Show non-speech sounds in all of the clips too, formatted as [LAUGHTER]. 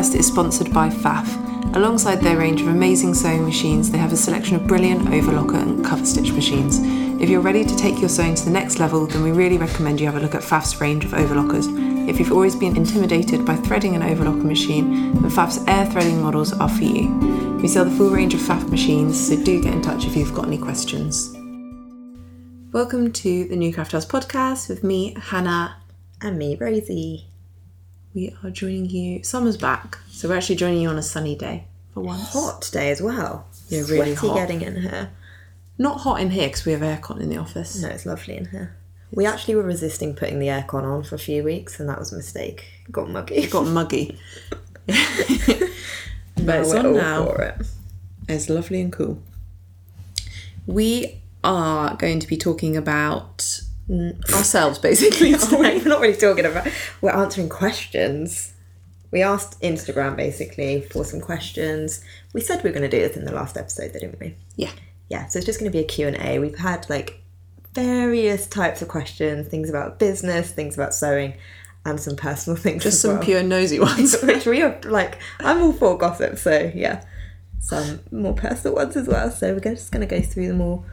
podcast is sponsored by Pfaff. Alongside their range of amazing sewing machines, they have a selection of brilliant overlocker and cover stitch machines. If you're ready to take your sewing to the next level, then we really recommend you have a look at Pfaff's range of overlockers. If you've always been intimidated by threading an overlocker machine, then Pfaff's air threading models are for you. We sell the full range of Pfaff machines, so do get in touch if you've got any questions. Welcome to the New Craft House podcast with me, Hannah. And me, Rosie. We are joining you. Summer's back, so we're actually joining you on a sunny day for once. Hot today as well. Yeah, really Sweaty hot. getting in here. Not hot in here because we have aircon in the office. No, it's lovely in here. We actually were resisting putting the aircon on for a few weeks, and that was a mistake. Got muggy. It got muggy. [LAUGHS] [LAUGHS] but Now it's on now. for it. It's lovely and cool. We are going to be talking about Mm, ourselves basically. Oh, [LAUGHS] we're not really talking about. We're answering questions. We asked Instagram basically for some questions. We said we were going to do this in the last episode, though, didn't we? yeah. yeah so it's just going to be a q&a we've had like various types of questions things about business things about sewing and some personal [LAUGHS] things Just some well. pure nosy ones. [LAUGHS] which we are like i'm all for gossip so yeah some more personal ones as well so we're just going to go through them all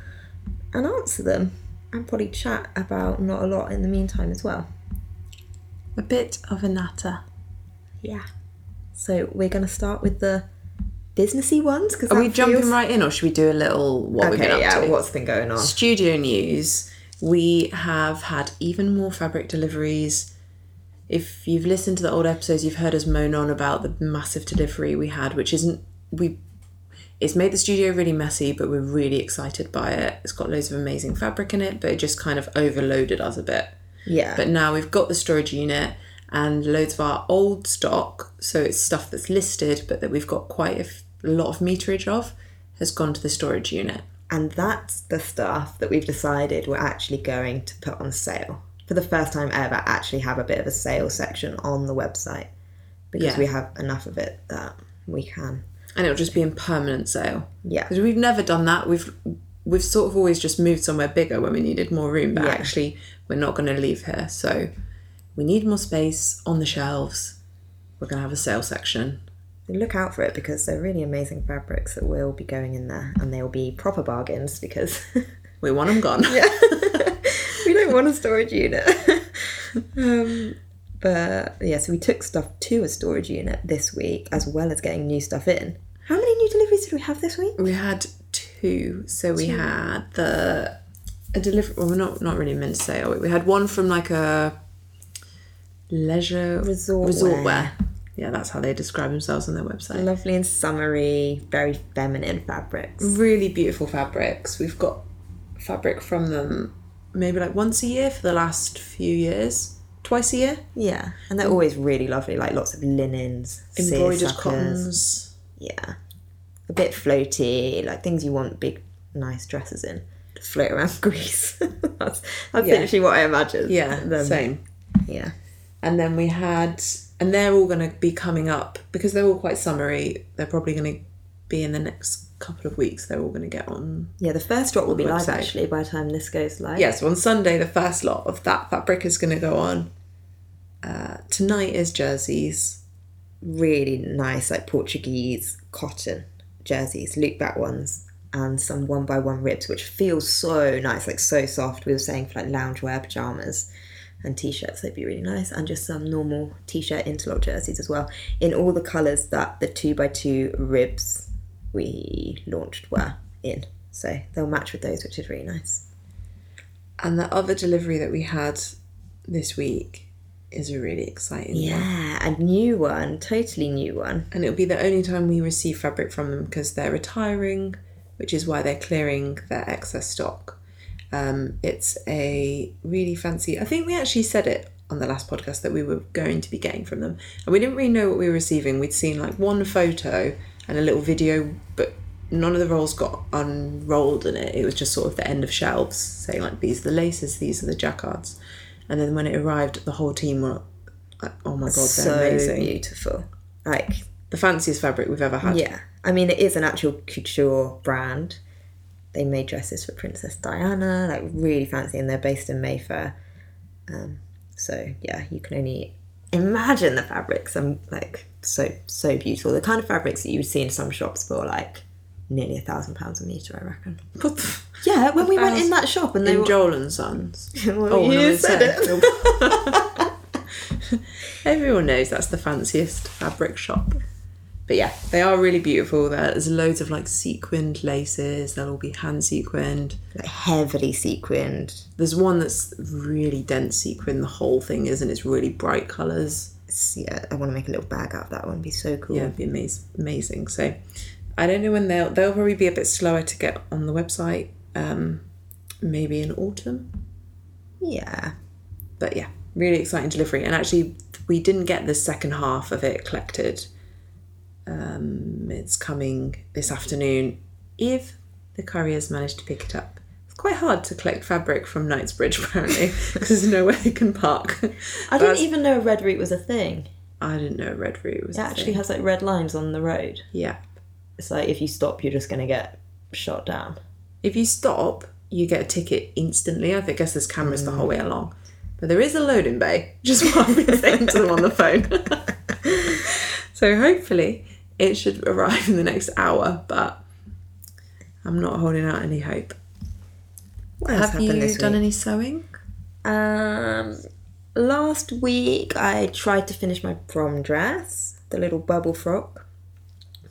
and answer them and probably chat about not a lot in the meantime as well a bit of a natter. yeah so we're going to start with the businessy ones because Are we jumping right in or should we do a little what we've been okay up yeah to? what's been going on Studio news. We have had even more fabric deliveries. If you've listened to the old episodes, you've heard us moan on about the massive delivery we had, which isn't we. It's made the studio really messy, but we're really excited by it. It's got loads of amazing fabric in it, but it just kind of overloaded us a bit. yeah But now we've got the storage unit and loads of our old stock, so it's stuff that's listed, but that we've got quite a f- lot of meterage of, has gone to the storage unit. And that's the stuff that we've decided we're actually going to put on sale. For the first time ever, actually have a bit of a sale section on the website because Yeah. we have enough of it that we can. And it'll just be in permanent sale. Yeah. Because we've never done that. We've we've sort of always just moved somewhere bigger when we needed more room, but Yeah. actually we're not going to leave here. So we need more space on the shelves. We're going to have a sale section. Look out for it because they're really amazing fabrics that will be going in there and they will be proper bargains because [LAUGHS] We want them gone. yeah. [LAUGHS] we don't want a storage unit. [LAUGHS] um, but yeah, so we took stuff to a storage unit this week as well as getting new stuff in. How many new deliveries did we have this week? We had two. So we had the a delivery. Well, we're not not really meant to say. Are we? we had one from like a leisure Resort resort wear. Yeah, that's how they describe themselves on their website. Lovely and summery, very feminine fabrics. really beautiful fabrics. We've got fabric from them maybe like once a year for the last few years, twice a year. Yeah, and they're always really lovely, like lots of linens, Embroidered cottons. Yeah, a bit floaty, like things you want big, nice dresses in to float around [LAUGHS] Greece. that's that's Yeah. literally what I imagine. Yeah, them. same. Yeah, And then we had, and they're all going to be coming up because they're all quite summery. They're probably going to be in the next couple of weeks. They're all going to get on. yeah. The first lot will be live actually by the time this goes live. Yeah, so on Sunday, the first lot of that fabric is going to go on. Uh, tonight is jerseys. Really nice, like Portuguese cotton jerseys, loop back ones, and some one by one ribs, which feels so nice, like so soft. We were saying for like loungewear pajamas and t-shirts, they'd be really nice, and just some normal t-shirt interlock jerseys as well, in all the colours that the two by two ribs we launched were in. So they'll match with those, which is really nice. And the other delivery that we had this week is a really exciting one. Yeah, a new one, totally new one. And it'll be the only time we receive fabric from them because they're retiring, which is why they're clearing their excess stock. Um, it's a really fancy, I think we actually said it on the last podcast that we were going to be getting from them. And we didn't really know what we were receiving. We'd seen like one photo and a little video, but none of the rolls got unrolled in it. It was just sort of the end of shelves saying like these are the laces, these are the jacquards. And then when it arrived, the whole team were like, oh my god, they're so amazing. beautiful. Like The fanciest fabric we've ever had. Yeah, I mean it is an actual couture brand. They made dresses for Princess Diana, like really fancy, and they're based in Mayfair. Um, so yeah, you can only imagine the fabrics. I'm like so so beautiful. The kind of fabrics that you would see in some shops for like nearly a thousand pounds a meter, I reckon. [LAUGHS] Yeah, when we went in that shop and they In were. Joel and Sons. [LAUGHS] Well, Oh, you said it. [LAUGHS] Everyone knows that's the fanciest fabric shop. But yeah, they are really beautiful. There's loads of like sequined laces. They'll all be hand sequined. like heavily sequined. There's one that's really dense sequin. The whole thing is, and it's really bright colours. Yeah, I want to make a little bag out of that one. It'd be so cool. Yeah, it'd be amaz- amazing. So I don't know when they'll they'll probably be a bit slower to get on the website. Um, maybe in autumn. Yeah. But yeah, really exciting delivery. And actually, we didn't get the second half of it collected. Um, it's coming this afternoon if the couriers manage to pick it up. It's quite hard to collect fabric from Knightsbridge [LAUGHS] apparently because there's nowhere they can park. I didn't even know red route was a thing. I didn't know Red Route was It actually thing. has like red lines on the road. Yeah. It's like if you stop, you're just going to get shot down. If you stop, you get a ticket instantly. I guess there's cameras the whole way along. But there is a loading bay, [LAUGHS] just what I've been [LAUGHS] saying to them on the phone. [LAUGHS] so hopefully it should arrive in the next hour, but I'm not holding out any hope. What Have you done any sewing? Um, last week I tried to finish my prom dress, the little bubble frock,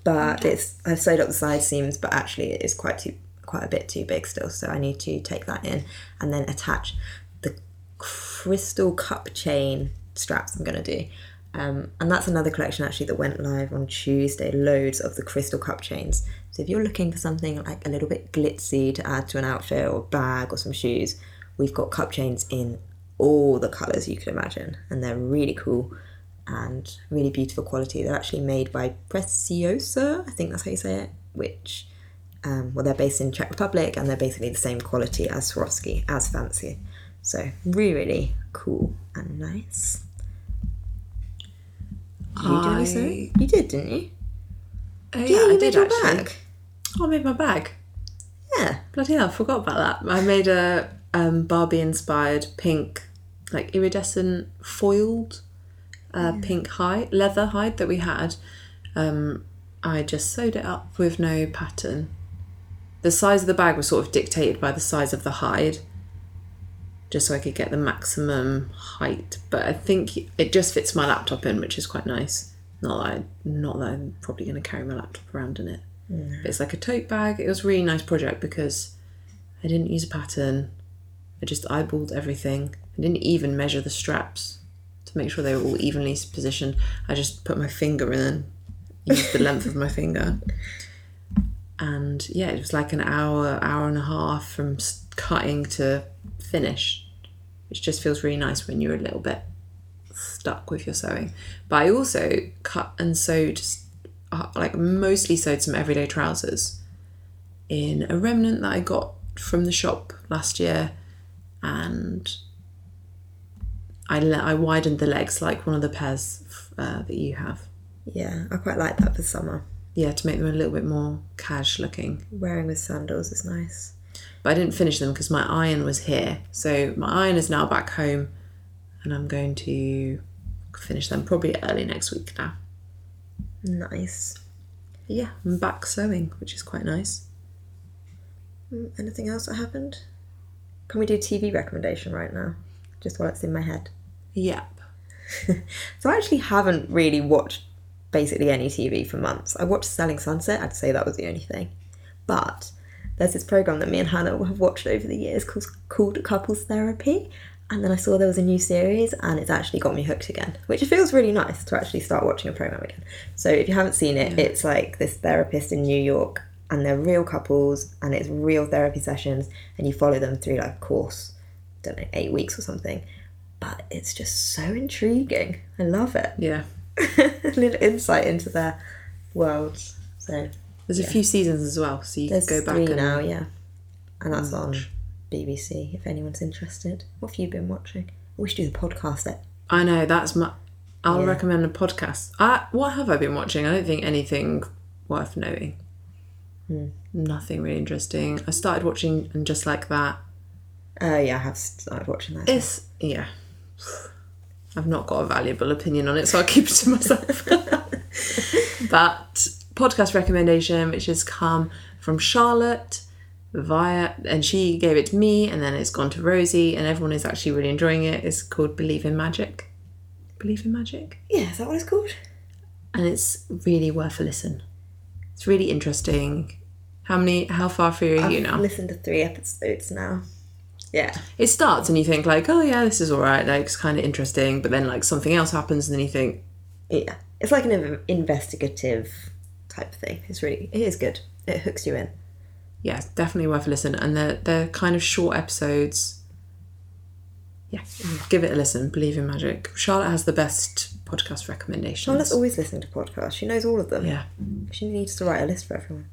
but it's I've sewed up the side seams, but actually it is quite too quite a bit too big still, so I need to take that in and then attach the crystal cup chain straps I'm gonna do. Um, and that's another collection actually that went live on Tuesday. Loads of the crystal cup chains. So if you're looking for something like a little bit glitzy to add to an outfit or bag or some shoes, we've got cup chains in all the colours you could imagine, and they're really cool and really beautiful quality. They're actually made by Preciosa, I think that's how you say it, which um, well they're based in Czech Republic and they're basically the same quality as Swarovski, as fancy. So really, really cool and nice. Did you do I-? You did, didn't you? Oh, Yeah, yeah, you I made did your actually. bag. Oh, I made my bag. Yeah. Bloody hell, I forgot about that. I made a um, Barbie inspired pink, like iridescent foiled uh, pink hide, leather hide that we had. Um, I just sewed it up with no pattern. The size of the bag was sort of dictated by the size of the hide, just so I could get the maximum height. But I think it just fits my laptop in, which is quite nice. Not that I, not that I'm probably going to carry my laptop around in it. But it's like a tote bag. It was a really nice project because I didn't use a pattern. I just eyeballed everything. I didn't even measure the straps make sure they were all evenly positioned. I just put my finger in used the length of my finger. And yeah, it was like an hour, hour and a half from cutting to finish, which just feels really nice when you're a little bit stuck with your sewing. But I also cut and sewed, uh, like mostly sewed some everyday trousers in a remnant that I got from the shop last year, and I le- I widened the legs like one of the pairs uh, that you have. Yeah, I quite like that for summer. Yeah, to make them a little bit more cash looking. Wearing with sandals is nice. But I didn't finish them because my iron was here. So my iron is now back home, and I'm going to finish them probably early next week now. Nice. Yeah, I'm back sewing, which is quite nice. Mm, Anything else that happened? Can we do TV recommendation right now? Just while it's in my head. Yep. [LAUGHS] So I actually haven't really watched basically any TV for months. I watched Selling Sunset. I'd say that was the only thing. But there's this program that me and Hannah have watched over the years called, called Couples Therapy. And then I saw there was a new series and it's actually got me hooked again, which feels really nice to actually start watching a program again. So if you haven't seen it, it's like this therapist in New York and they're real couples and it's real therapy sessions and you follow them through like a course, don't know, eight weeks or something. But it's just so intriguing. I love it. Yeah. [LAUGHS] a little insight into their worlds. So There's a few seasons as well, so you there's can go back three and now, yeah, and that's on. BBC if anyone's interested. What have you been watching? We should do the podcast. It. I know that's my. I'll Yeah. recommend a podcast. I, what have I been watching? I don't think anything worth noting. Hmm. Nothing really interesting. I started watching and just like that. Oh yeah, I have started watching that. It's yeah. I've not got a valuable opinion on it, so I'll keep it to myself. [LAUGHS] but podcast recommendation, which has come from Charlotte via, and she gave it to me, and then it's gone to Rosie, and everyone is actually really enjoying it. It's called Believe in Magic. Believe in Magic, Yeah, is that what it's called? and it's really worth a listen. It's really interesting. How many? How far through are you now? I've listened to three episodes now. Yeah. it starts and you think like, oh yeah, this is all right, like it's kind of interesting, but then like something else happens and then you think, Yeah. It's like an investigative type thing. It's really, it is good. It hooks you in. yeah, it's definitely worth a listen. And they're they're kind of short episodes. Yeah, give it a listen. Believe in magic. Charlotte has the best podcast recommendations. Charlotte's always listening to podcasts. She knows all of them. yeah, She needs to write a list for everyone.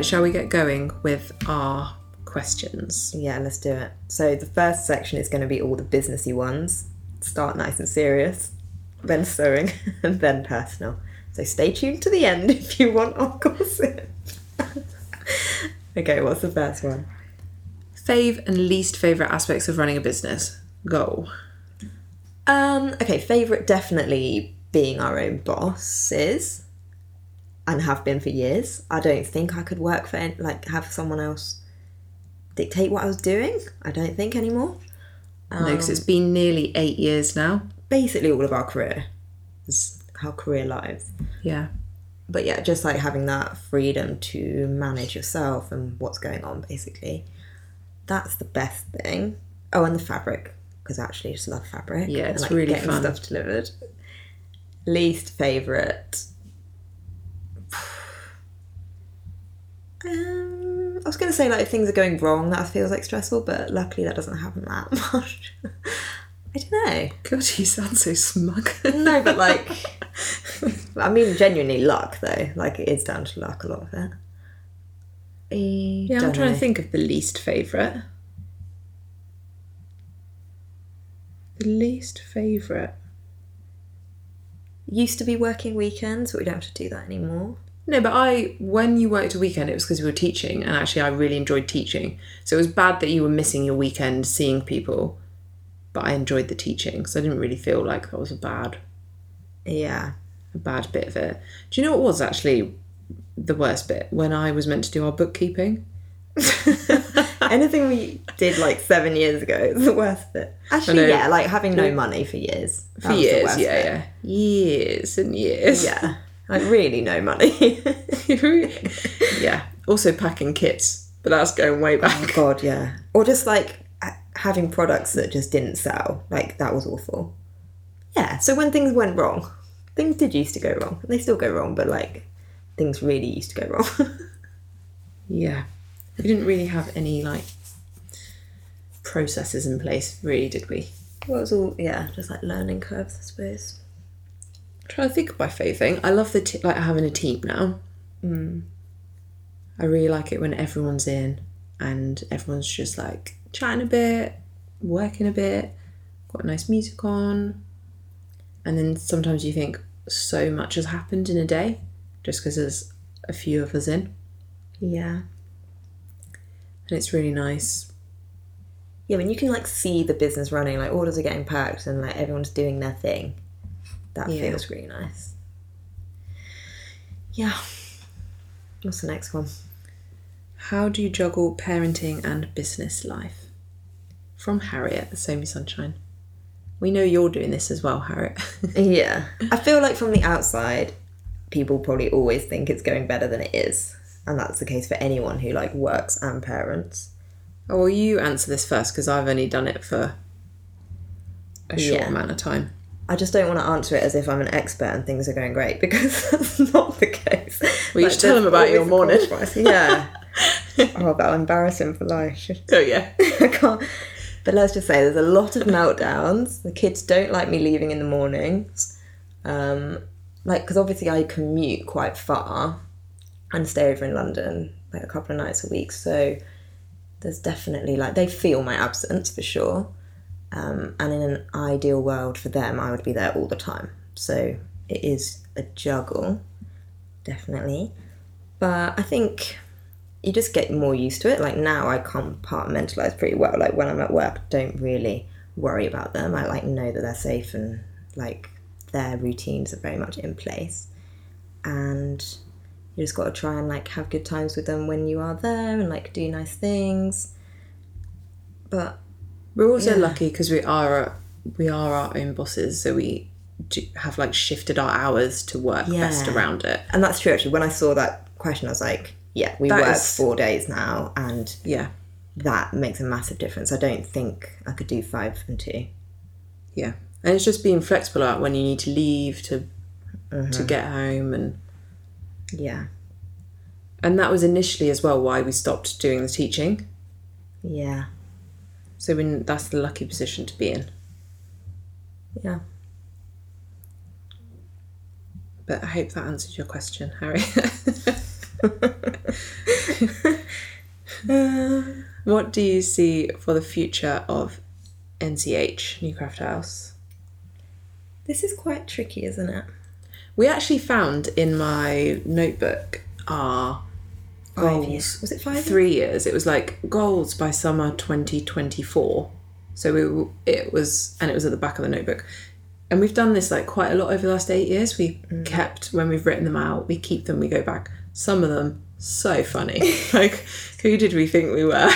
Right. Shall we get going with our questions? Yeah, let's do it. So the first section is going to be all the businessy ones. Start nice and serious, then sewing, [LAUGHS] and then personal. So stay tuned to the end [LAUGHS] if you want our gossip. [LAUGHS] okay, what's the first one? Fave and least favorite aspects of running a business. Go. Um, okay, favourite definitely being our own bosses and have been for years. I don't think I could work for any, like have someone else dictate what I was doing. I don't think anymore. no, because it's been nearly eight years now. Basically all of our career. Is our career lives. Yeah. But yeah, just like having that freedom to manage yourself and what's going on basically. That's the best thing. Oh, and the fabric. Because I actually just love fabric. Yeah, and, it's like, really getting fun. stuff delivered. Least favourite. Um, I was going to say like if things are going wrong, that feels like stressful, but luckily that doesn't happen that [LAUGHS] much. I don't know. God, you sound so smug. No, but like, [LAUGHS] I mean, genuinely luck though. Like it is down to luck a lot of it. I Yeah, I'm trying know. to think of the least favourite. The least favourite. Used to be working weekends, but we don't have to do that anymore. No, but I, when you worked a weekend, it was because we were teaching, and actually, I really enjoyed teaching. So it was bad that you were missing your weekend seeing people, but I enjoyed the teaching, so I didn't really feel like that was a bad, Yeah. a bad bit of it. Do you know what was actually the worst bit? When I was meant to do our bookkeeping. [LAUGHS] Anything we did like seven years ago is the worst bit. Actually, yeah, like having no money for years. For years, yeah, yeah. Years and years. Yeah. Like really no money. [LAUGHS] yeah. Also packing kits, but that's going way back. Oh God, yeah. Or just like having products that just didn't sell. Like that was awful. Yeah. So when things went wrong, things did used to go wrong. They still go wrong, but like things really used to go wrong. [LAUGHS] Yeah. We didn't really have any like processes in place, really, did we? well, it was all yeah, just like learning curves, I suppose. Trying to think of my favourite thing. I love the t- like having a team now. Mm. I really like it when everyone's in and everyone's just like chatting a bit, working a bit, got nice music on, and then sometimes you think so much has happened in a day just because there's a few of us in, Yeah. and it's really nice. Yeah, when you can like see the business running, like orders are getting packed and like everyone's doing their thing. That Yeah. feels really nice. Yeah. What's the next one? How do you juggle parenting and business life? From Harriet, the Somi Sunshine. We know you're doing this as well, Harriet. [LAUGHS] Yeah. I feel like from the outside, people probably always think it's going better than it is. And that's the case for anyone who like works and parents. oh, well, you answer this first because I've only done it for a short Yeah. amount of time. I just don't want to answer it as if I'm an expert and things are going great because [LAUGHS] that's not the case. Well, you should tell them about your morning. Yeah. [LAUGHS] oh, that'll embarrass him for life. [LAUGHS] Oh, yeah. I can't. But let's just say there's a lot of meltdowns. The kids don't like me leaving in the mornings. Um, like, because obviously I commute quite far and stay over in London like a couple of nights a week. So there's definitely like, they feel my absence for sure. Um, and in an ideal world for them, I would be there all the time. So it is a juggle, definitely. But I think you just get more used to it. Like now, I compartmentalize pretty well. Like when I'm at work, don't really worry about them. I like know that they're safe and like their routines are very much in place. And you just got to try and like have good times with them when you are there and like do nice things. But We're also Yeah. lucky because we are we are our own bosses, so we do have like shifted our hours to work best around it. and that's true actually. When I saw that question, I was like, yeah, we That work is- four days now, and Yeah, that makes a massive difference. I don't think I could do five and two. yeah, and it's just being flexible about when you need to leave to to mm-hmm. get home, and Yeah, and that was initially as well why we stopped doing the teaching. yeah, So we, that's the lucky position to be in. yeah. But I hope that answered your question, Harry. [LAUGHS] what do you see for the future of NCH, New Craft House? This is quite tricky, isn't it? We actually found in my notebook our Five goals. years. Was it five? Three years. It was like goals by summer 2024. So we, it was, and it was at the back of the notebook. And we've done this like quite a lot over the last eight years. We mm. kept, when we've written them out, we keep them, we go back. Some of them, so funny. [LAUGHS] like, who did we think we were? [LAUGHS]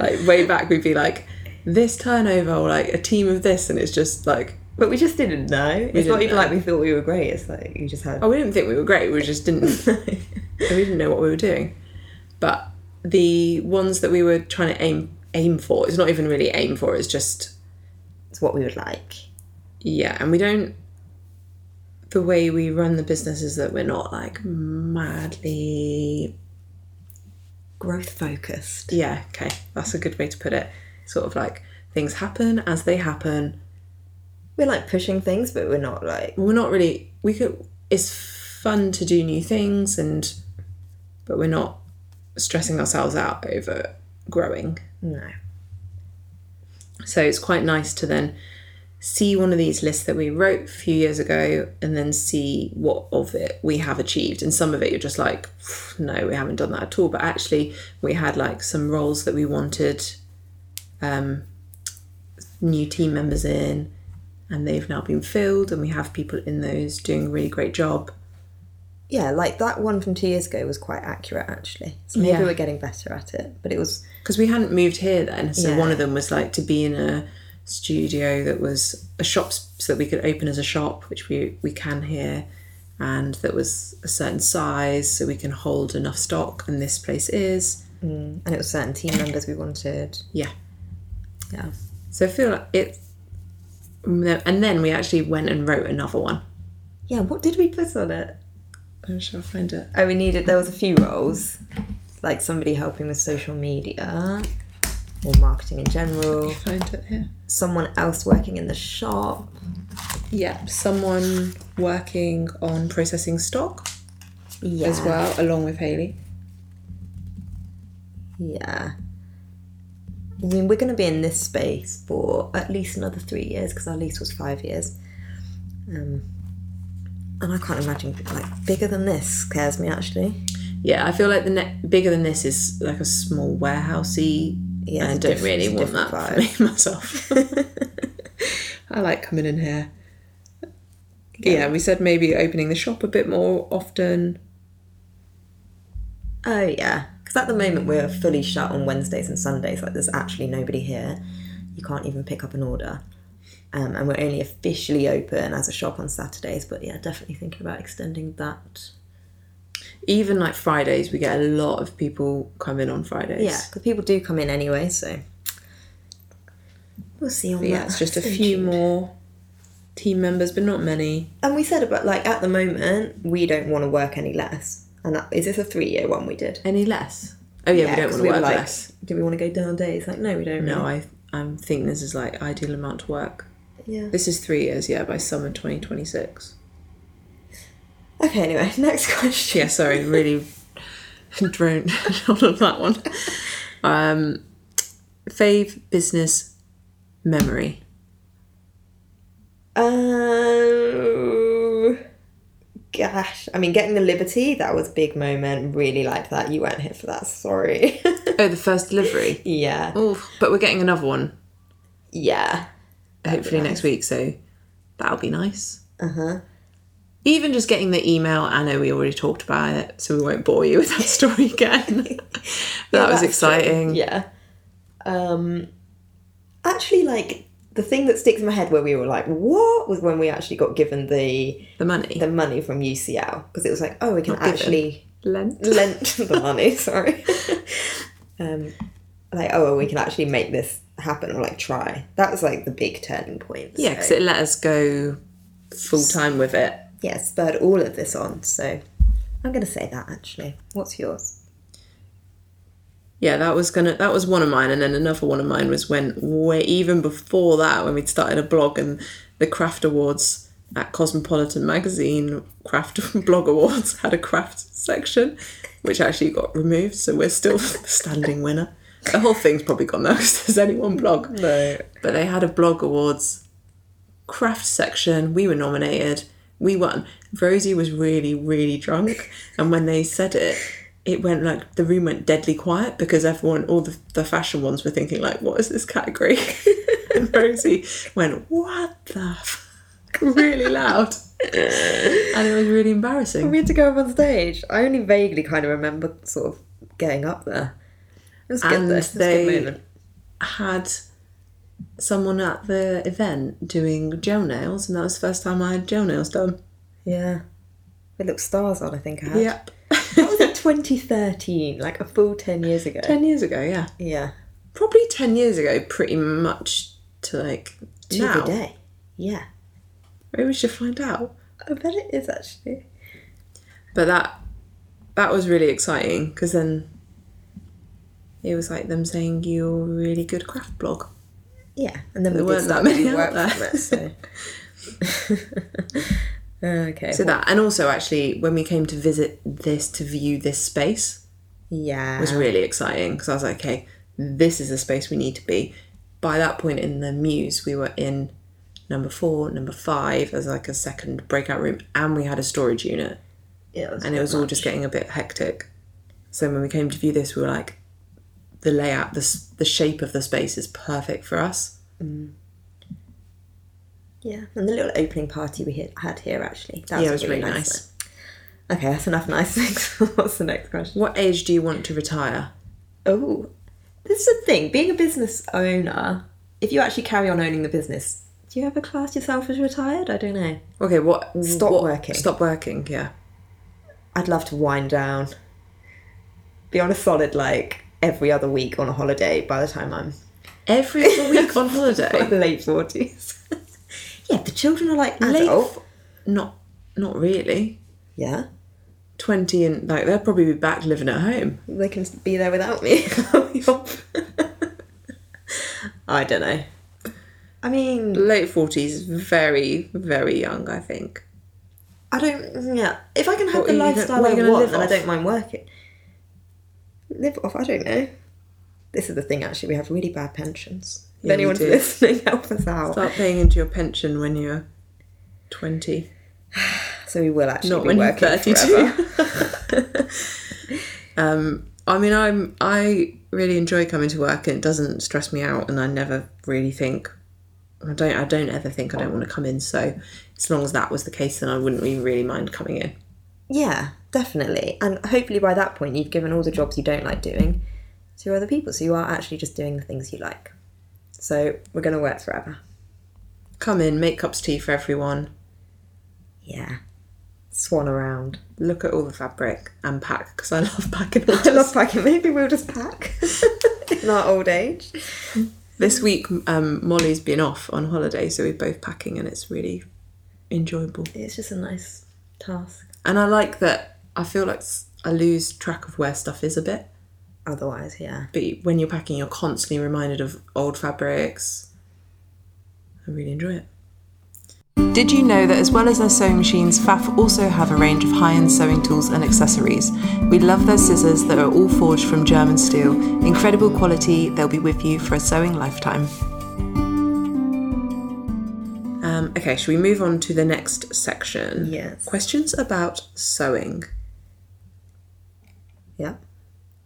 like, way back, we'd be like, this turnover, or like a team of this. And it's just like, But we just didn't know. It's didn't not even know. like we thought we were great. It's like you just had. oh, we didn't think we were great. We just didn't [LAUGHS] we didn't know what we were doing. But the ones that we were trying to aim aim for, it's not even really aim for, it's just it's what we would like. yeah, and we don't the way we run the business is that we're not like madly Growth focused. yeah, okay, that's a good way to put it. Sort of like things happen as they happen. We're like pushing things, but we're not like. We're not really we could it's fun to do new things and but we're not stressing ourselves out over growing. No. So it's quite nice to then see one of these lists that we wrote a few years ago and then see what of it we have achieved. And some of it you're just like, no, we haven't done that at all. But actually, we had like some roles that we wanted um, new team members in, and they've now been filled, and we have people in those doing a really great job. Yeah, like that one from two years ago was quite accurate actually. So maybe Yeah. we're getting better at it. But it was because we hadn't moved here then. So Yeah. one of them was like to be in a studio that was a shop so that we could open as a shop, which we we can here, and that was a certain size so we can hold enough stock. And this place is mm, and it was certain team members we wanted. yeah. Yeah. So I feel like it. Mm, and then we actually went and wrote another one. Yeah, what did we put on it? I'm sure I'll find it. Oh, we needed there was a few roles. Like somebody helping with social media or marketing in general. Find it here. Someone else working in the shop. Yep, someone working on processing stock Yeah. as well, along with Haley. Yeah. I mean, we're going to be in this space for at least another three years because our lease was five years. Um, and I can't imagine like bigger than this scares me actually. Yeah, I feel like the ne- bigger than this is like a small warehousey. Yeah, I don't really want that different for me [LAUGHS] myself. [LAUGHS] I like coming in here. Yeah. we said maybe opening the shop a bit more often. Oh yeah, because at the moment we're fully shut on Wednesdays and Sundays. Like there's actually nobody here. You can't even pick up an order. Um, and we're only officially open as a shop on Saturdays. But yeah, definitely thinking about extending that. Even like Fridays, we get a lot of people come in on Fridays. Yeah, because people do come in anyway, so we'll see on But that. yeah, it's just a Stay few tuned. more team members, but not many. And we said about like at the moment we don't want to work any less. And that is this a three year one we did? Any less? Oh yeah, we don't want to work like, less. Do we want to go down days? Like no, we don't. No, really. I I think this is like ideal amount to work. Yeah. This is three years, yeah, by summer 2026. Okay. Anyway, [LAUGHS] next question. Yeah, sorry, really [LAUGHS] droned [LAUGHS] on that one. Um, fave business memory. Um, gosh. I mean, getting the Liberty, that was a big moment. Really liked that. You weren't here for that. Sorry. Oh, the first delivery. yeah. Oh, but we're getting another one Yeah. Hopefully next week, so that'll be nice. Uh huh. Even just getting the email, I know we already talked about it, so we won't bore you with that story [LAUGHS] again. [LAUGHS] That was exciting. Yeah. Um, actually, like the thing that sticks in my head where we were like, "What?" was when we actually got given the The money. the money from UCL because it was like, "Oh, we can Not given. actually Lent. lent [LAUGHS] the money." Sorry. um, like, oh, well, we can actually make this happen or like try. That was like the big turning point. Yeah, so- because it let us go full time with it. yeah, spurred all of this on. So I'm going to say that actually. What's yours? Yeah, that was gonna that was one of mine, and then another one of mine was when way even before that when we'd started a blog and the craft awards at Cosmopolitan magazine craft [LAUGHS] blog awards had a craft section, which actually got removed, so we're still [LAUGHS] the standing winner. The whole thing's probably gone now [LAUGHS] because there's only one blog. No. But they had a blog awards craft section. We were nominated. We won. Rosie was really, really drunk. And when they said it, it went like the room went deadly quiet because everyone, all the, the fashion ones were thinking like, what is this category? [LAUGHS] and Rosie went, what the f-? really loud. and it was really embarrassing. We had to go up on stage. I only vaguely kind of remember sort of getting up there. It was good And though. It was a they- had someone at the event doing gel nails, and that was the first time I had gel nails done. Yeah. With little stars on, I think I had. Yep. That was in [LAUGHS] 2013, like a full 10 years ago. 10 years ago, yeah. Yeah. Probably 10 years ago, pretty much to like To now. the day. Yeah. Maybe we should find out. I bet it is actually. But that that was really exciting because then it was like them saying you're a really good craft blog. Yeah. And then There we weren't that many out there. so. [LAUGHS] okay. So that, and also actually when we came to visit this to view this space yeah. was really exciting because I was like, okay, this is the space we need to be. By that point in the muse, we were in number four, number five as like a second breakout room, and we had a storage unit. Yeah, and it was all just getting a bit hectic. So when we came to view this, we were like, the layout, the the shape of the space is perfect for us. Mm. Yeah. And the little opening party we had- here actually. That yeah, it was really nice. nice. Okay, that's enough nice things. [LAUGHS] What's the next question? What age do you want to retire? Oh, this is the thing. Being a business owner, if you actually carry on owning the business, do you ever class yourself as retired? I don't know. Okay, what? Stop what- working. Stop working. Yeah. I'd love to wind down. Be on a solid like every other week on a holiday by the time I'm Every other week on holiday. [LAUGHS] late forties. [LAUGHS] yeah, the children are like Late. Not, not really. Yeah, Twenty and like they'll probably be back living at home. they can be there without me. [LAUGHS] I don't know. I mean, Late forties, very, very young. I think. I don't. Yeah, if I can have the are you gonna- lifestyle I want, live then I don't mind working. Live off? I don't know. This is the thing. Actually, we have really bad pensions. If Yeah, we anyone's listening, help us out. Start paying into your pension when you're twenty. [SIGHS] So we will actually not be when you're working 32. forever. [LAUGHS] [LAUGHS] um, I mean, I'm I really enjoy coming to work, and it doesn't stress me out, and I never really think. I don't. I don't ever think I don't want to come in. So, as long as that was the case, then I wouldn't even really mind coming in. yeah, definitely. And hopefully by that point, you've given all the jobs you don't like doing to other people. So you are actually just doing the things you like. So we're going to work forever. Come in, make cups of tea for everyone, Yeah. Swan around. look at all the fabric, and pack because I [LAUGHS] love packing. I love packing. Maybe we'll just pack [LAUGHS] in our old age. This week, um, Molly's been off on holiday, so we're both packing, and it's really enjoyable. It's just a nice task. And I like that. I feel like I lose track of where stuff is a bit. Otherwise, yeah. but when you're packing, you're constantly reminded of old fabrics. I really enjoy it. Did you know that as well as their sewing machines, Pfaff also have a range of high end sewing tools and accessories? We love their scissors that are all forged from German steel. Incredible quality, they'll be with you for a sewing lifetime. Um, Okay, should we move on to the next section? Yes. Questions about sewing. Yeah.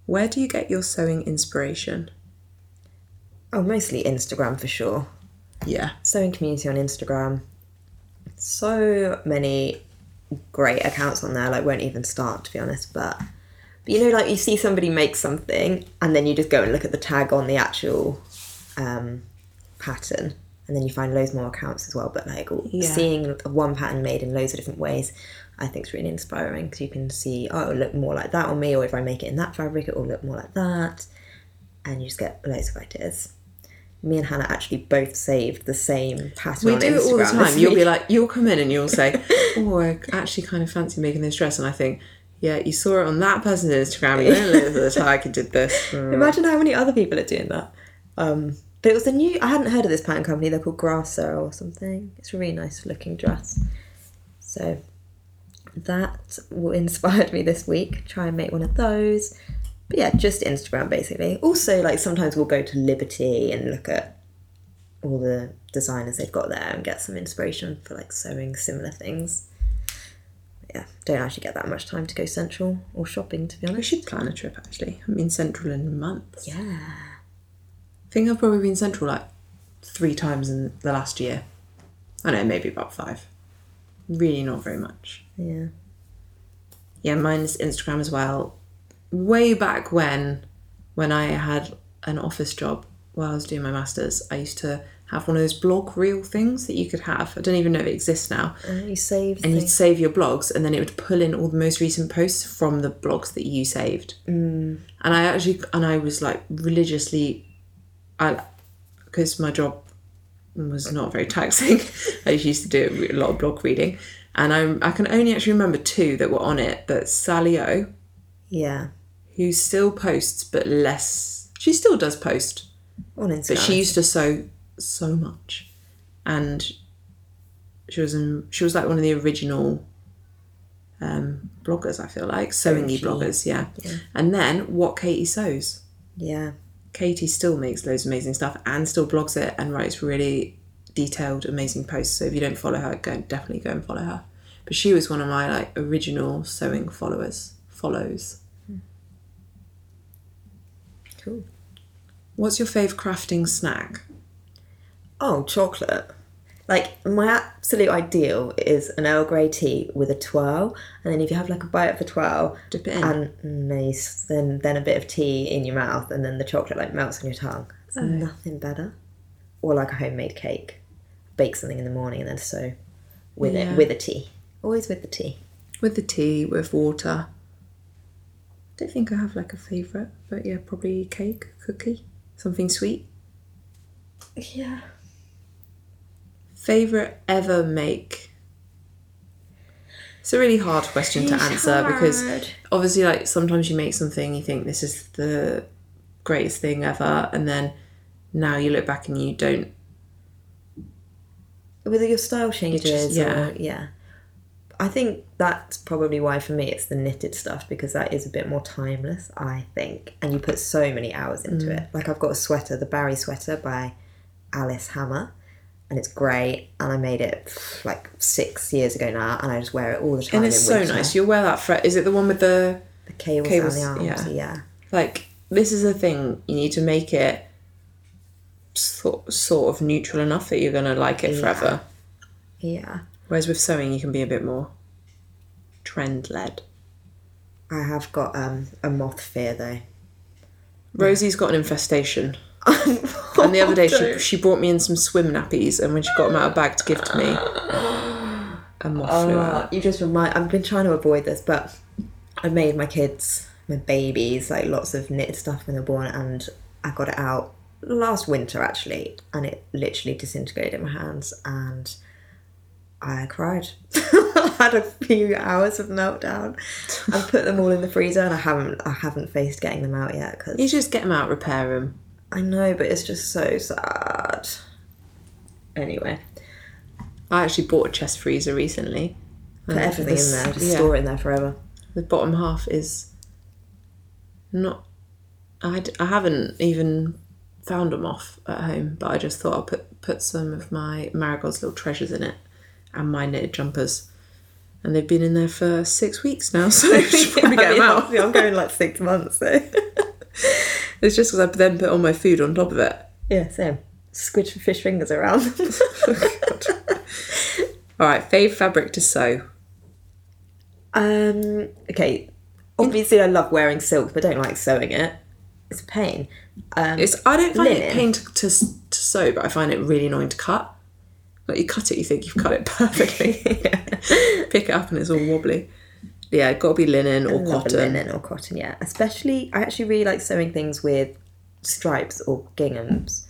Where do you get your sewing inspiration? Oh, mostly Instagram for sure. Yeah. Sewing community on Instagram. So many great accounts on there. Like won't even start to be honest, but. But you know, like you see somebody make something, and then you just go and look at the tag on the actual um, pattern, and then you find loads more accounts as well. But like Yeah. seeing one pattern made in loads of different ways, I think it's really inspiring because you can see, oh, it'll look more like that on me, or if I make it in that fabric, it will look more like that, and you just get loads of ideas. Me and Hannah actually both saved the same pattern. We on do it all the time. You'll be like, you'll come in and you'll say, [LAUGHS] "Oh, I actually kind of fancy making this dress," and I think, "Yeah, you saw it on that person's Instagram. You don't at the and did this." [LAUGHS] Mm. Imagine how many other people are doing that. Um, but it was a new. I hadn't heard of this pattern company. They're called Grasso or something. It's a really nice looking dress. So that inspired me this week. Try and make one of those. But yeah, just Instagram basically. Also, like sometimes we'll go to Liberty and look at all the designers they've got there and get some inspiration for like sewing similar things. Yeah, don't actually get that much time to go central or shopping to be honest. We should plan a trip. Actually, I haven't been central in months. Yeah. I think I've probably been central like three times in the last year. I know, maybe about five. Really, not very much. Yeah. Yeah, mine is Instagram as well. Way back when, when I had an office job while I was doing my masters, I used to have one of those blog reel things that you could have. I don't even know if it exists now. Uh, you saved And things. you'd save your blogs, and then it would pull in all the most recent posts from the blogs that you saved. Mm. And I actually, and I was like religiously, I, because my job was not very taxing. [LAUGHS] I used to do a lot of blog reading, and I'm, I can only actually remember two that were on it. But Sally O, Yeah. who still posts but less. She still does post, On Instagram. but she used to sew so much, and she was in, she was like one of the original um, bloggers. I feel like sewingy OG. bloggers, yeah. And then what Katie sews. Yeah. Katie still makes loads of amazing stuff and still blogs it and writes really detailed, amazing posts. So if you don't follow her, go definitely go and follow her. But she was one of my like original sewing followers. Follows. Hmm. Cool. What's your fave crafting snack? Oh, chocolate. Like my absolute ideal is an Earl Grey tea with a twirl, and then if you have like a bite of the twirl, Dip it in. and nice, then then a bit of tea in your mouth, and then the chocolate like melts on your tongue. It's Oh. nothing better. Or like a homemade cake. Bake something in the morning and then so with Yeah. it with a tea. Always with the tea. with the tea, with water. I don't think I have like a favourite, but yeah, probably cake, cookie, something sweet. Yeah. Favourite ever make? It's a really hard question to It's answer because obviously, like sometimes you make something, you think this is the greatest thing ever, and then now you look back and you don't. Whether your style changes, yeah. or yeah. I think that's probably why for me it's the knitted stuff because that is a bit more timeless, I think. And you put so many hours into Mm. it. Like I've got a sweater, the Barry sweater by Alice Hammer, and it's great. And I made it like six years ago now, and I just wear it all the time. And it's so winter. nice. You'll wear that fret. Is it the one with the The cables, Cables, the arms, yeah. yeah. like? This is the thing. You need to make it sort sort of neutral enough that you're gonna like it forever. Yeah. Whereas with sewing, you can be a bit more trend led. I have got um, a moth fear though. Rosie's got an infestation. [LAUGHS] And the other day, she, she brought me in some swim nappies, and when she got them out of a bag to give to me, [GASPS] a moth flew Oh, out. Uh, you just remind. I've been trying to avoid this, but I made my kids, my babies, like lots of knitted stuff when they were born, and I got it out last winter actually, and it literally disintegrated in my hands, and I cried. [LAUGHS] I had a few hours of meltdown. I put them all in the freezer, and I haven't, I haven't faced getting them out yet because You just get them out, repair them. I know, but it's just so sad. Anyway, I actually bought a chest freezer recently. put And everything in there, just yeah, store it in there forever. The bottom half is not. I, I haven't even found them off at home, but I just thought I'll put put some of my Marigold's little treasures in it and my knitted jumpers. And they've been in there for six weeks now, [LAUGHS] so [LAUGHS] I should probably get them out. Yeah, I'm going like six months, eh? so. [LAUGHS] It's just because I then put all my food on top of it. yeah, same. Squidge fish fingers around. [LAUGHS] All right, fave fabric to sew. um, okay. Obviously, I love wearing silk, but don't like sewing it. It's a pain. Um, It's I don't find it pain to, to, to sew, but I find it really annoying to cut. Like you cut it, you think you've cut it [LAUGHS] perfectly. [LAUGHS] Pick it up and it's all wobbly. Yeah, got to be linen or cotton. linen or cotton, yeah. Especially, I actually really like sewing things with stripes or ginghams.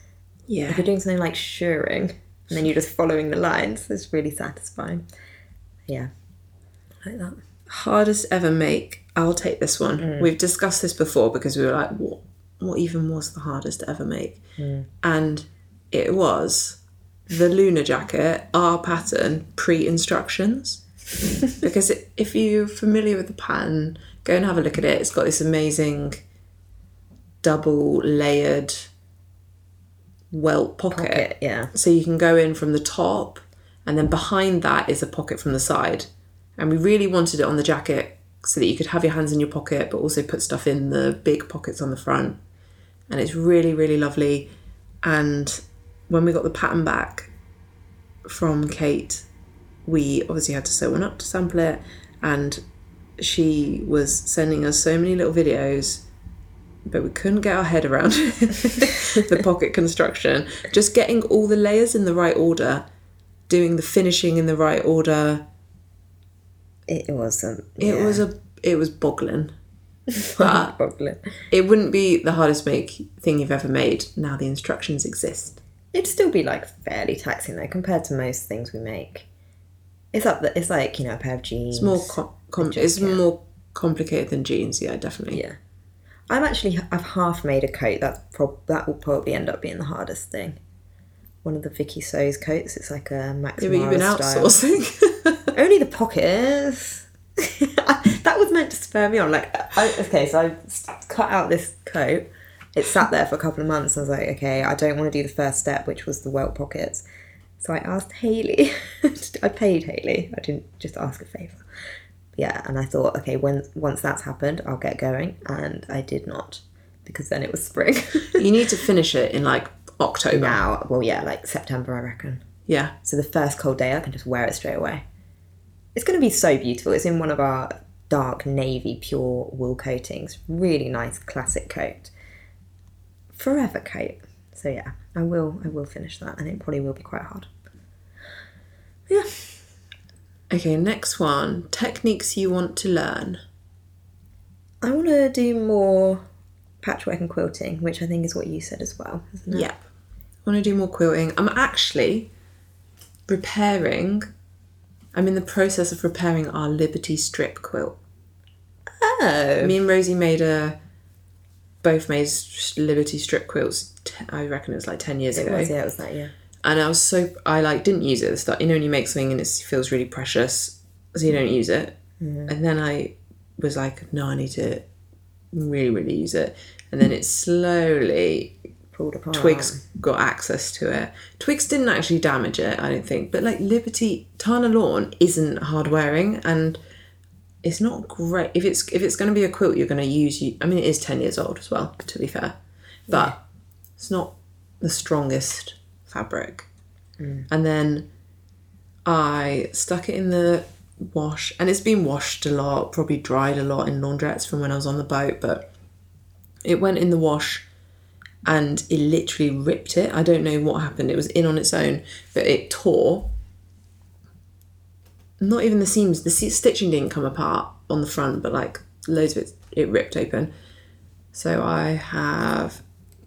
Yeah, If you're doing something like shirring, and then you're just following the lines, it's really satisfying. Yeah, I like that. hardest ever make. I'll take this one. Mm. We've discussed this before because we were like, what? What even was the hardest to ever make? Mm. And it was the Luna jacket, our pattern pre instructions. [LAUGHS] because it, if you're familiar with the pattern, go and have a look at it. It's got this amazing double layered welt pocket. Pocket, yeah. So you can go in from the top, and then behind that is a pocket from the side. And we really wanted it on the jacket so that you could have your hands in your pocket, but also put stuff in the big pockets on the front. And it's really, really lovely. And when we got the pattern back from Kate, we obviously had to sew one up to sample it. And she was sending us so many little videos but we couldn't get our head around [LAUGHS] the pocket construction. Just getting all the layers in the right order, doing the finishing in the right order. It wasn't. It was a it was boggling. [LAUGHS] But boggling. it wouldn't be the hardest make thing you've ever made. Now the instructions exist. It'd still be like fairly taxing though compared to most things we make. It's up. The, it's like you know a pair of jeans. It's more com- com- it's more complicated than jeans. Yeah, definitely. Yeah. I'm actually I've half made a coat. That's prob- that will probably end up being the hardest thing. One of the Vikisews coats. It's like a Max Yeah, but you've been style. outsourcing. [LAUGHS] Only the pockets. [LAUGHS] that was meant to spur me on. Like, I, okay, so I cut out this coat. It sat there for a couple of months. I was like, okay, I don't want to do the first step, which was the welt pockets. So I asked Haley. [LAUGHS] I paid Haley. I didn't just ask a favour. Yeah, and I thought, okay, when once that's happened, I'll get going, and I did not because then it was spring. you need to [LAUGHS] finish it in like October. now, well, yeah, like September, I reckon. Yeah. So the first cold day, I can just wear it straight away. It's going to be so beautiful. It's in one of our dark navy pure wool coatings. Really nice classic coat. Forever coat. So yeah, I will I will finish that and it probably will be quite hard. Yeah. Okay, next one. Techniques you want to learn. I want to do more patchwork and quilting, which I think is what you said as well, isn't it? Yeah. I want to do more quilting. I'm actually repairing, I'm in the process of repairing our Liberty strip quilt. Oh. Me and Rosie made a, both made Liberty strip quilts, t- I reckon it was like 10 years It ago. was, yeah, it was that, yeah. And I was so, I like didn't use it at the start. You know, when you make something and it feels really precious, so you don't use it. Mm. And then I was like, no, I need to really, really use it. And then it slowly Pulled apart. Twigs got access to it. Twigs didn't actually damage it, I don't think. But like Liberty Tana Lawn isn't hard wearing and it's not great. If it's if it's going to be a quilt, you're going to use. you- I mean, it is ten years old as well. To be fair, but it's not the strongest fabric. Mm. And then I stuck it in the wash, and it's been washed a lot, probably dried a lot in laundrettes from when I was on the boat, but it went in the wash and it literally ripped it. I don't know what happened. It was in on its own, but it tore. Not even the seams. The stitching didn't come apart on the front, but like loads of it, it ripped open. So I have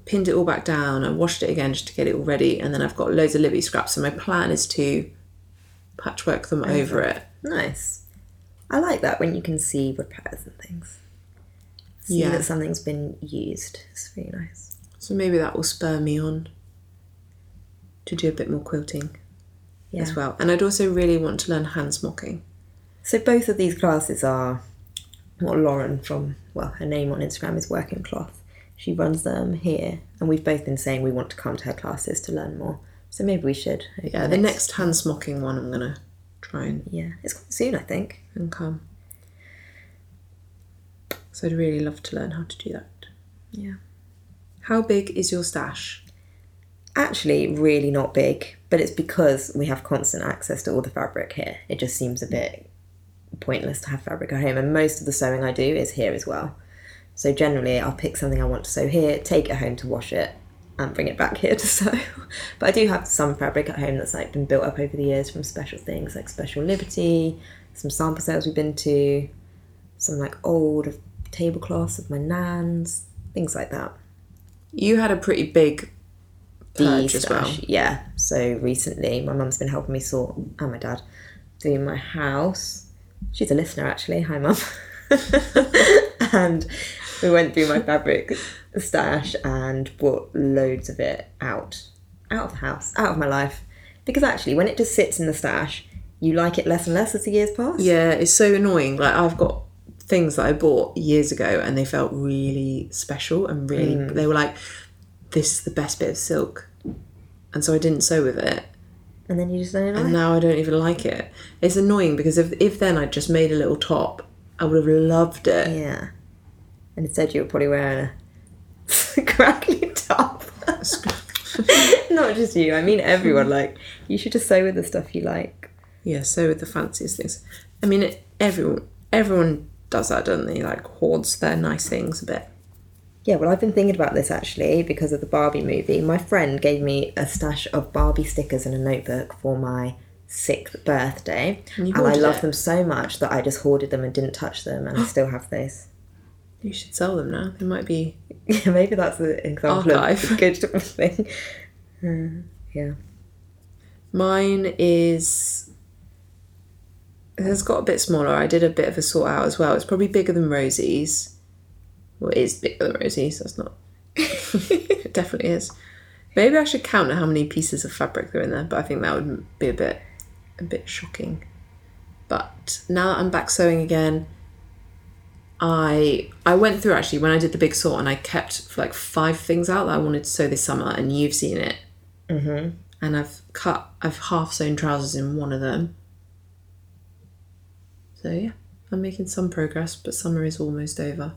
pinned it all back down. I washed it again just to get it all ready, and then I've got loads of Libby scraps. So my plan is to patchwork them over it. Nice. I like that when you can see repairs and things. See Yeah. that something's been used. It's really nice. So maybe that will spur me on to do a bit more quilting Yeah. as well. And I'd also really want to learn hand smocking. So both of these classes are what Lauren from well, her name on Instagram is Working Cloth. She runs them here, and we've both been saying we want to come to her classes to learn more. So maybe we should. Yeah, the next hand smocking one I'm gonna try and, Yeah, it's quite soon, I think. and come. So I'd really love to learn how to do that. Yeah. How big is your stash? Actually, really not big, but it's because we have constant access to all the fabric here. It just seems a bit pointless to have fabric at home, and most of the sewing I do is here as well. So generally, I'll pick something I want to sew here, take it home to wash it, and bring it back [LAUGHS] here to sew. but I do have some fabric at home that's like been built up over the years from special things like Special Liberty, some sample sales we've been to, some like old tablecloths of my nan's, things like that. You had a pretty big purge as well. Yeah. So recently, my mum's been helping me sort, and my dad, do my house. She's a listener, actually. Hi, mum. [LAUGHS] and we went through my fabric stash and brought loads of it out, out of the house, out of my life. Because actually, when it just sits in the stash, you like it less and less as the years pass. Yeah, it's so annoying. Like I've got things that I bought years ago and they felt really special and really mm. they were like, This is the best bit of silk. And so I didn't sew with it. And then you just don't like And now I don't even like it. It's annoying because if if then I'd just made a little top, I would have loved it. Yeah. And instead, you were probably wearing a [LAUGHS] crackly top. [LAUGHS] Not just you. I mean everyone. Like you should just sew with the stuff you like. Yeah, so with the fanciest things. I mean, it, everyone everyone does that, don't they? Like hoards their nice things a bit. Yeah. Well, I've been thinking about this actually because of the Barbie movie. My friend gave me a stash of Barbie stickers in a notebook for my sixth birthday, And and I love them so much that I just hoarded them and didn't touch them, and I [GASPS] still have those. You should sell them now. They might be. Yeah, [LAUGHS] maybe that's an example Archive. of [LAUGHS] a good thing. Uh, yeah. Mine is. It's got a bit smaller. I did a bit of a sort out as well. It's probably bigger than Rosie's. Well, it is bigger than Rosie's. That's not. [LAUGHS] it definitely is. Maybe I should count how many pieces of fabric there are in there, but I think that would be a bit, a bit shocking. But now that I'm back sewing again, I I went through actually when I did the big sort and I kept like five things out that I wanted to sew this summer, and you've seen it mm-hmm. and I've cut, I've half sewn trousers in one of them. So yeah, I'm making some progress, but summer is almost over.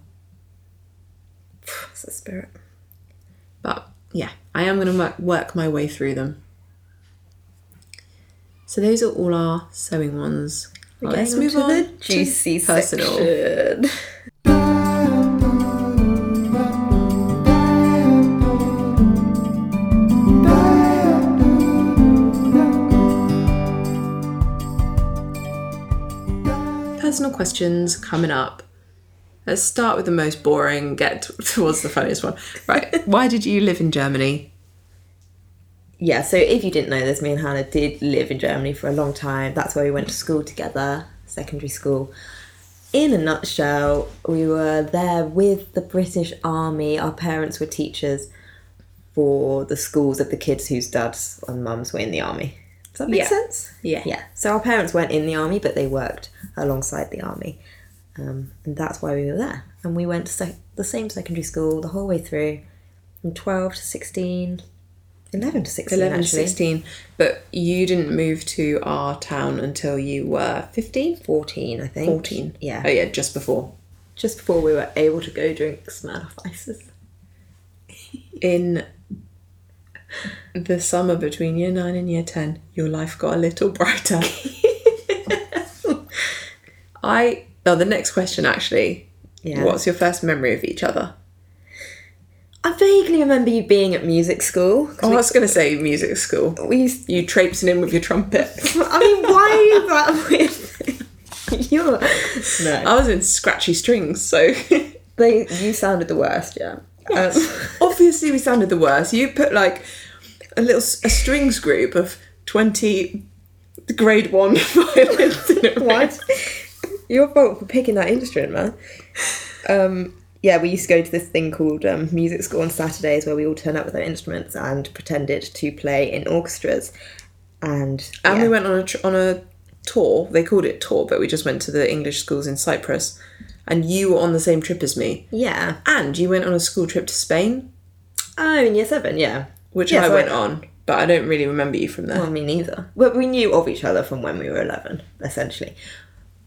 That's the spirit. But yeah, I am going to work, work my way through them. So those are all our sewing ones. Well, let's move on the juicy to personal. [LAUGHS] Personal questions coming up. Let's start with the most boring, get towards [LAUGHS] the funniest one. Right, [LAUGHS] why did you live in Germany? Yeah, so if you didn't know this, me and Hannah did live in Germany for a long time. That's where we went to school together, secondary school. In a nutshell, we were there with the British Army. Our parents were teachers for the schools of the kids whose dads and mums were in the army. Does that make Yeah. sense? Yeah. Yeah. So our parents weren't in the army, but they worked alongside the army. Um, and that's why we were there. And we went to sec- the same secondary school the whole way through from 12 to 16, 11 to 16. 11 actually. 16 but you didn't move to our town until you were 15 14, I think. 14 Yeah. oh yeah just before Just before we were able to go drink Smirnoff Ices. in the summer between year 9 and year 10 your life got a little brighter [LAUGHS] i oh the next question actually Yeah. what's your first memory of each other I vaguely remember you being at music school. oh, i was going to say music school we, we used you traipsing in with your trumpet [LAUGHS] I mean, why are you that weird? [LAUGHS] You're no. i was in scratchy strings so They, you sounded the worst, yeah. Um, obviously we sounded the worst. You put like a little a strings group of twenty grade one [LAUGHS] violins in a. What? Your fault for picking that instrument, man. Um, yeah, we used to go to this thing called um, music school on Saturdays where we all turn up with our instruments and pretended to play in orchestras. And, And yeah. we went on a tr- on a tour. They called it tour, but we just went to the English schools in Cyprus. And you were on the same trip as me. yeah. And you went on a school trip to Spain, Oh, in year seven, yeah. Which Yeah, I went I- on. but I don't really remember you from there. Well, me neither. Well, we knew of each other from when we were 11, essentially.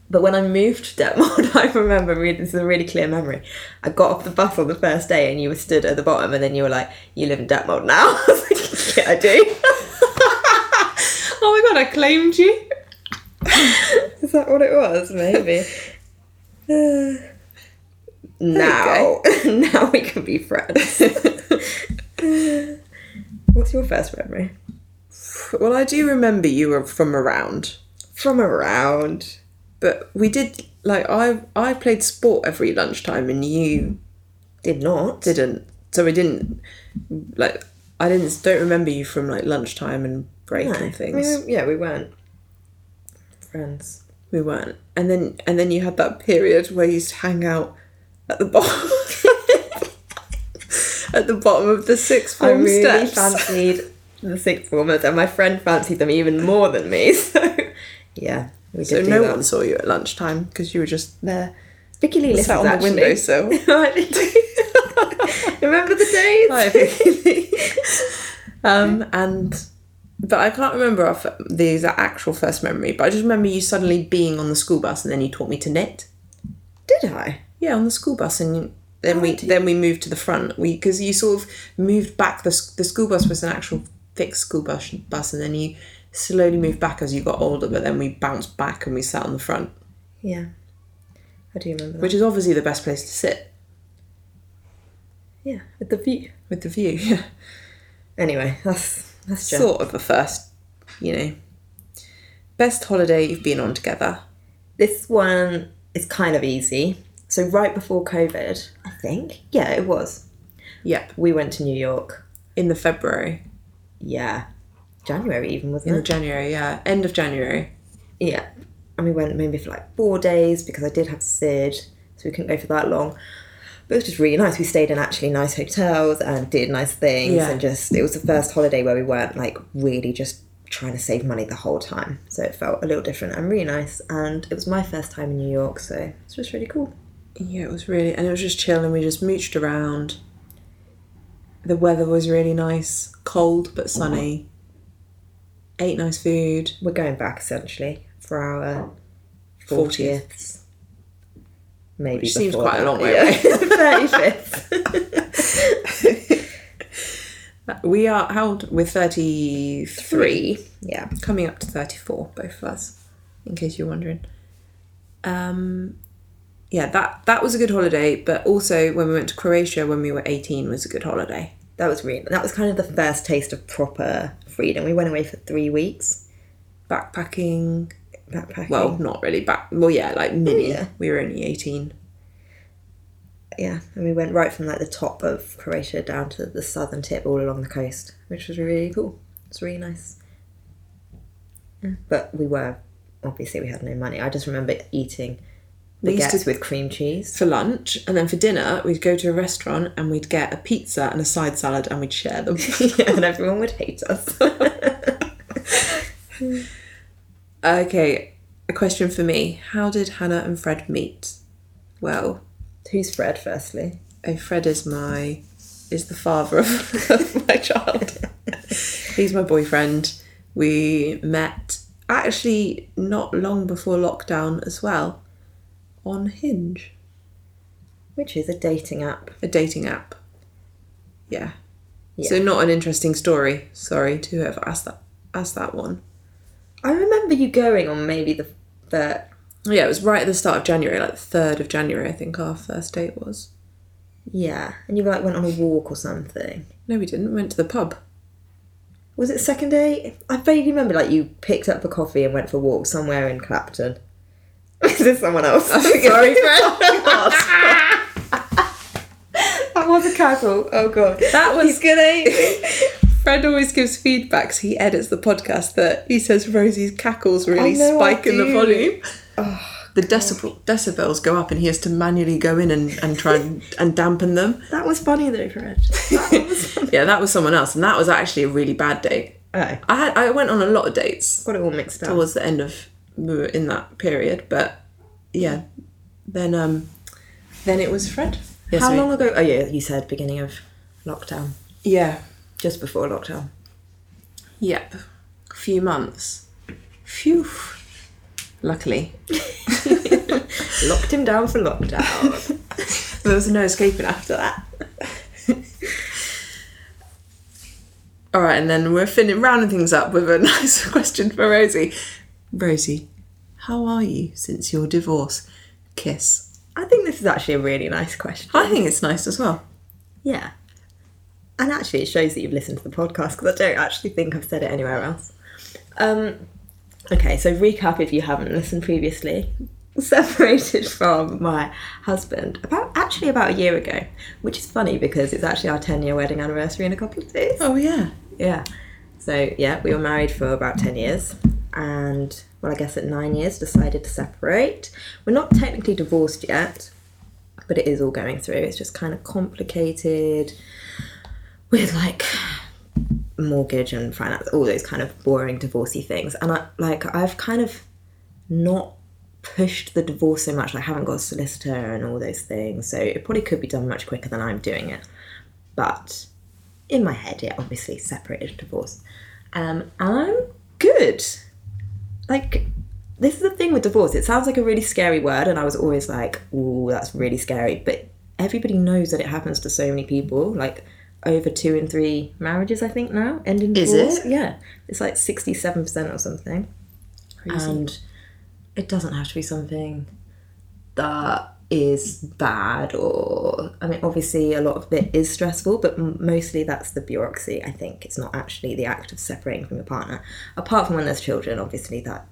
But when I moved to Detmold, [LAUGHS] I remember, really, this is a really clear memory. I got off the bus on the first day and you were stood at the bottom and then you were like, you live in Detmold now? [LAUGHS] I was like, yeah, I do. [LAUGHS] oh my god, I claimed you. is that what it was? Maybe. Uh, [SIGHS] now, now we can be friends. What's your first memory? Well, I do remember you were from around, From around. but we did like I I played sport every lunchtime and you Did not. didn't. So we didn't like I didn't don't remember you from like lunchtime and break No. and I things. mean, we- yeah, we weren't friends. We weren't. And then and then you had that period where you used to hang out at the bottom [LAUGHS] at the bottom of the sixth form I really steps. fancied the sixth formers, and my friend fancied them even more than me. [LAUGHS] So, yeah, we did so no that. one saw you at lunchtime because you were just there. Vicky Lee Sat on the actually. windowsill. [LAUGHS] Remember the days? Hi, um, and but I can't remember our, f- the exact actual first memory. But I just remember you suddenly being on the school bus, and then you taught me to knit. Did I? Yeah, on the school bus, and then oh, we then we moved to the front. We because you sort of moved back. The the school bus was an actual fixed school bus bus, and then you slowly moved back as you got older. But then we bounced back and we sat on the front, Yeah, I do remember that. which is obviously the best place to sit yeah, with the view. with the view. [LAUGHS] Yeah, Anyway, that's that's just sort of the first, you know, best holiday you've been on together. This one is kind of easy. So right before COVID, I think. Yeah, it was. Yep, We went to New York. in the February, Yeah, January even wasn't the it? January, yeah, end of January. Yeah, and we went maybe for like four days because I did have Sid, so we couldn't go for that long. But it was just really nice. We stayed in actually nice hotels and did nice things, Yeah. and just it was the first holiday where we weren't like really just trying to save money the whole time. So it felt a little different and really nice. And it was my first time in New York, so it's just really cool. Yeah, it was really, and it was just chill, and we just mooched around. The weather was really nice, cold but sunny. Ate nice food. We're going back essentially for our 40th. fortieth. Maybe Which seems quite a long way yeah. away. [LAUGHS] 35th. [LAUGHS] We are how old? We're thirty three, yeah. coming up to thirty four, both of us. In case you're wondering. Um, yeah, that that was a good holiday, but also when we went to Croatia when we were eighteen was a good holiday. That was really that was kind of the first taste of proper freedom. We went away for three weeks Backpacking, backpacking. well, not really back. Well, yeah, like mini. Oh, yeah. We were only eighteen. yeah, and we went right from like the top of Croatia down to the southern tip, all along the coast, which was really cool. It's really nice. Yeah, But we were obviously we had no money. I just remember eating baguettes to- with cream cheese. for lunch, and then for dinner, we'd go to a restaurant and we'd get a pizza and a side salad and we'd share them. [LAUGHS] yeah, and everyone would hate us. [LAUGHS] okay, a question for me. How did Hannah and Fred meet? Well, Who's Fred, firstly? oh, Fred is my is the father of, [LAUGHS] of my child. He's my boyfriend. We met actually not long before lockdown as well on Hinge, Which is a dating app. a dating app. Yeah. Yeah. So not an interesting story. Sorry to whoever asked that asked that one. I remember you going on maybe the the Yeah, it was right at the start of January, like the third of January, I think our first date was. yeah, and you like went on a walk or something. No, we didn't. We went to the pub. Was it second day? I vaguely remember like you picked up a coffee and went for a walk somewhere in Clapton. [LAUGHS] Is this someone else? [LAUGHS] Sorry, [LAUGHS] Fred. that was a cackle. Oh god. That was He's gonna. Fred always gives feedback, so he edits the podcast that he says Rosie's cackles oh, really know I spike in the volume. Oh, the decibel, decibels go up and he has to manually go in and, and try and, and dampen them. That was funny though, Fred. That. Yeah, that was someone else, and that was actually a really bad date. oh, I had I went on a lot of dates got it all mixed up. towards the end of we were in that period, but yeah, then um, then it was Fred. Yeah, How long ago? Oh yeah, you said beginning of lockdown. Yeah, Just before lockdown. Yep. A few months. Phew. Luckily. [LAUGHS] Locked him down for lockdown. [LAUGHS] There was no escaping after that. [LAUGHS] All right, and then we're finishing rounding things up with a nice question for Rosie. Rosie, how are you since your divorce? Kiss. I think this is actually a really nice question. I think it's nice as well. Yeah. And actually, it shows that you've listened to the podcast because I don't actually think I've said it anywhere else. Um, okay, so recap if you haven't listened previously. [LAUGHS] Separated from my husband about actually about a year ago, which is funny because it's actually our 10 year wedding anniversary in a couple of days. Oh yeah. Yeah. So, yeah, we were married for about 10 years and, well, I guess at nine years decided to separate. We're not technically divorced yet, but it is all going through. It's just kind of complicated with like mortgage and finance, all those kind of boring divorcey things. And I like I've kind of not pushed the divorce so much. I haven't got a solicitor and all those things, so it probably could be done much quicker than I'm doing it. But in my head, yeah, obviously separated divorce, um, and I'm good. Like this is the thing with divorce. It sounds like a really scary word, and I was always like, "Oh, that's really scary." But everybody knows that it happens to so many people. Like over two and three marriages, I think now end in Is it? Yeah, it's like sixty-seven percent or something, and it doesn't have to be something that is bad or I mean, obviously a lot of it is stressful, but m- mostly that's the bureaucracy. I think it's not actually the act of separating from your partner. Apart from when there's children, obviously that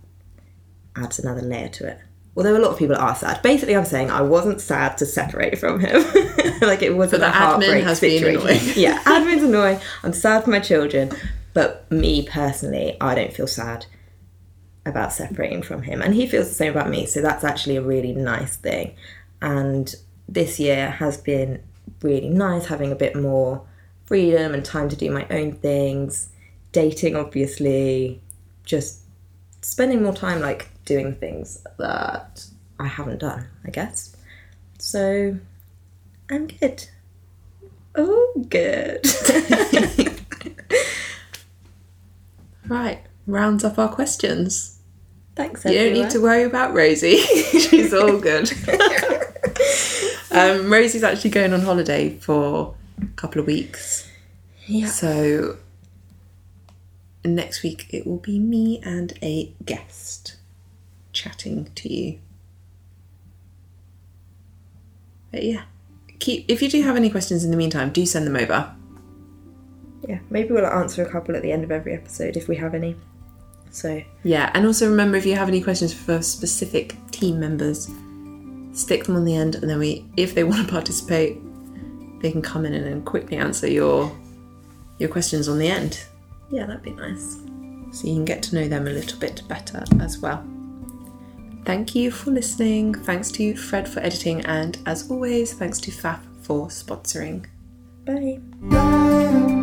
adds another layer to it. Although a lot of people are sad. Basically, I'm saying I wasn't sad to separate from him. [LAUGHS] like it wasn't the a admin heartbreak has been situation. annoying. [LAUGHS] yeah, admin's annoying. I'm sad for my children, but me personally, I don't feel sad about separating from him, and he feels the same about me. So that's actually a really nice thing. And this year has been really nice, having a bit more freedom and time to do my own things. Dating, obviously, just spending more time like doing things that I haven't done, I guess. So I'm good. Oh, good. [LAUGHS] Right, rounds up our questions. Thanks, You don't need to worry about Rosie. [LAUGHS] She's all good. [LAUGHS] um, Rosie's actually going on holiday for a couple of weeks. Yeah. So next week it will be me and a guest chatting to you. But yeah, keep if you do have any questions in the meantime, do send them over. Yeah, maybe we'll answer a couple at the end of every episode if we have any. So, Yeah, and also remember if you have any questions for specific team members, stick them on the end, and then we, if they want to participate, they can come in and quickly answer your your questions on the end, yeah, that'd be nice. so you can get to know them a little bit better as well. Thank you for listening. Thanks to Fred for editing, and as always, thanks to Pfaff for sponsoring. Bye.